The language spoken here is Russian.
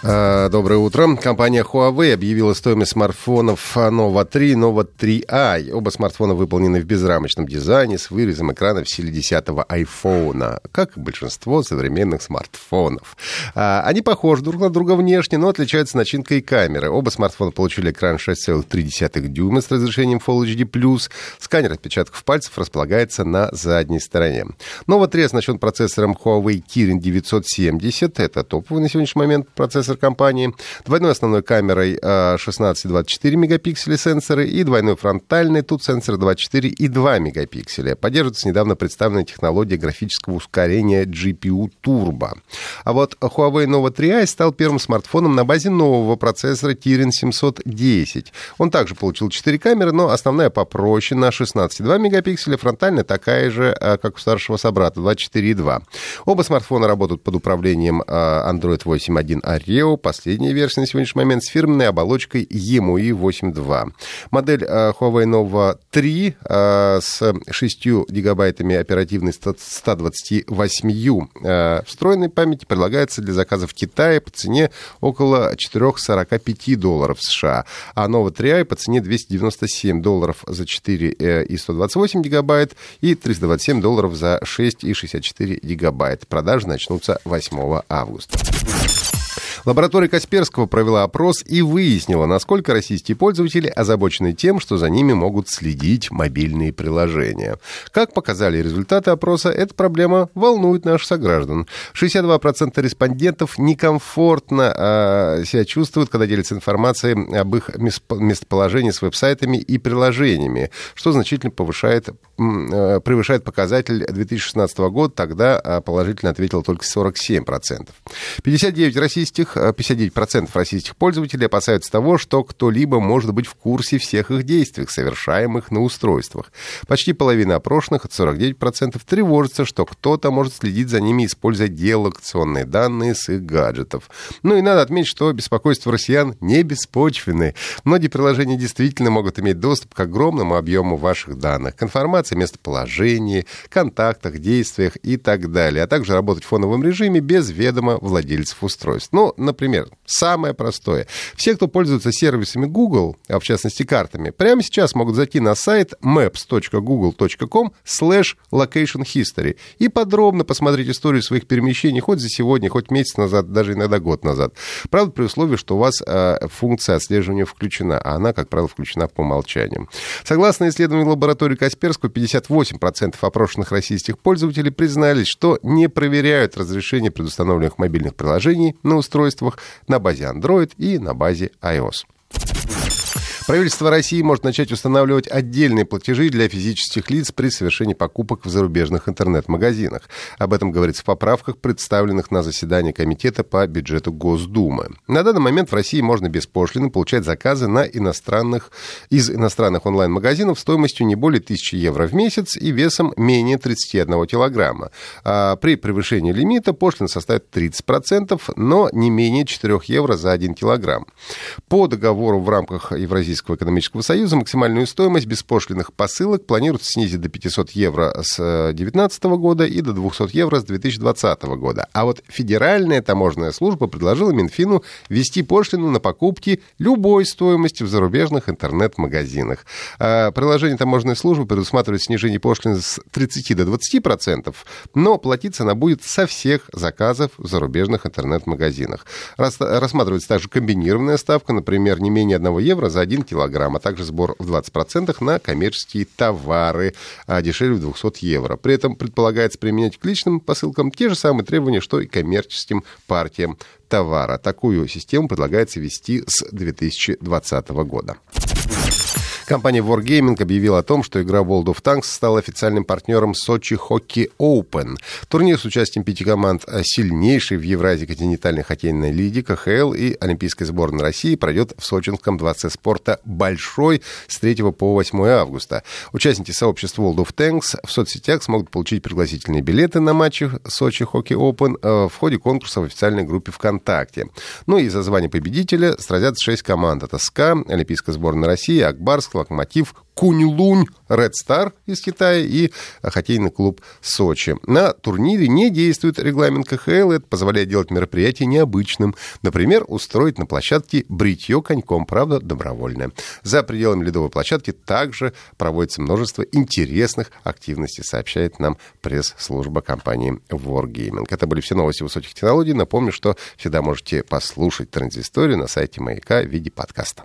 А, доброе утро. Компания Huawei объявила стоимость смартфонов Nova 3 и Nova 3i. Оба смартфона выполнены в безрамочном дизайне с вырезом экрана в стиле 10-го iPhone, как и большинство современных смартфонов. А, они похожи друг на друга внешне, но отличаются начинкой камеры. Оба смартфона получили экран 6,3 дюйма с разрешением Full HD+. Сканер отпечатков пальцев располагается на задней стороне. Nova 3 оснащен процессором Huawei Kirin 970. Это топовый на сегодняшний момент процессор компании, двойной основной камерой 16-24 э, мегапикселя сенсоры и двойной фронтальный, тут сенсор 24 и 2 мегапикселя. Поддерживается недавно представленная технология графического ускорения GPU Turbo. А вот Huawei Nova 3i стал первым смартфоном на базе нового процессора Kirin 710. Он также получил 4 камеры, но основная попроще на 16,2 мегапикселя, фронтальная такая же, э, как у старшего собрата, 24,2. Оба смартфона работают под управлением э, Android 8.1 Oreo Leo, последняя версия на сегодняшний момент с фирменной оболочкой EMUI 8.2. Модель э, Huawei Nova 3 э, с 6 гигабайтами оперативной 128 э, встроенной памяти предлагается для заказа в Китае по цене около 445 долларов США, а Nova 3i по цене 297 долларов за 4 и 128 гигабайт и 327 долларов за 6 и 64 гигабайт. Продажи начнутся 8 августа. Лаборатория Касперского провела опрос и выяснила, насколько российские пользователи озабочены тем, что за ними могут следить мобильные приложения. Как показали результаты опроса, эта проблема волнует наших сограждан. 62% респондентов некомфортно э, себя чувствуют, когда делятся информацией об их местоположении с веб-сайтами и приложениями, что значительно повышает, э, превышает показатель 2016 года, тогда а, положительно ответило только 47%. 59 российских 59% российских пользователей опасаются того, что кто-либо может быть в курсе всех их действий, совершаемых на устройствах. Почти половина опрошенных, от 49%, тревожится, что кто-то может следить за ними, используя геолокационные данные с их гаджетов. Ну и надо отметить, что беспокойство россиян не беспочвенное. Многие приложения действительно могут иметь доступ к огромному объему ваших данных, к информации о местоположении, контактах, действиях и так далее, а также работать в фоновом режиме без ведома владельцев устройств. Ну, например, самое простое. Все, кто пользуется сервисами Google, а в частности картами, прямо сейчас могут зайти на сайт maps.google.com slash location history и подробно посмотреть историю своих перемещений хоть за сегодня, хоть месяц назад, даже иногда год назад. Правда, при условии, что у вас э, функция отслеживания включена, а она, как правило, включена по умолчанию. Согласно исследованию лаборатории Касперского, 58% опрошенных российских пользователей признались, что не проверяют разрешение предустановленных мобильных приложений на устройстве устройствах на базе Android и на базе iOS. Правительство России может начать устанавливать отдельные платежи для физических лиц при совершении покупок в зарубежных интернет-магазинах. Об этом говорится в поправках, представленных на заседании Комитета по бюджету Госдумы. На данный момент в России можно беспошлино получать заказы на иностранных, из иностранных онлайн-магазинов стоимостью не более 1000 евро в месяц и весом менее 31 килограмма. А при превышении лимита пошлина составит 30%, но не менее 4 евро за 1 килограмм. По договору в рамках Евразийского Российского экономического союза максимальную стоимость беспошлиных посылок планируется снизить до 500 евро с 2019 года и до 200 евро с 2020 года. А вот Федеральная таможенная служба предложила Минфину ввести пошлину на покупки любой стоимости в зарубежных интернет-магазинах. А приложение таможенной службы предусматривает снижение пошлины с 30 до 20 процентов, но платиться она будет со всех заказов в зарубежных интернет-магазинах. Рассматривается также комбинированная ставка, например, не менее 1 евро за 1 килограмм, а также сбор в 20% на коммерческие товары, а дешевле 200 евро. При этом предполагается применять к личным посылкам те же самые требования, что и коммерческим партиям товара. Такую систему предлагается ввести с 2020 года. Компания Wargaming объявила о том, что игра World of Tanks стала официальным партнером Сочи Hockey Open. Турнир с участием пяти команд сильнейшей в Евразии континентальной хоккейной лиги КХЛ и Олимпийской сборной России пройдет в сочинском дворце спорта «Большой» с 3 по 8 августа. Участники сообщества World of Tanks в соцсетях смогут получить пригласительные билеты на матчи Сочи Hockey Open э, в ходе конкурса в официальной группе ВКонтакте. Ну и за звание победителя сразятся шесть команд. Это СКА, Олимпийская сборная России, Акбарск, Локомотив, Кунь-Лунь, Red Star из Китая и хоккейный клуб Сочи. На турнире не действует регламент КХЛ, это позволяет делать мероприятие необычным. Например, устроить на площадке бритье коньком, правда, добровольное. За пределами ледовой площадки также проводится множество интересных активностей, сообщает нам пресс-служба компании Wargaming. Это были все новости высоких технологий. Напомню, что всегда можете послушать транзисторию на сайте Маяка в виде подкаста.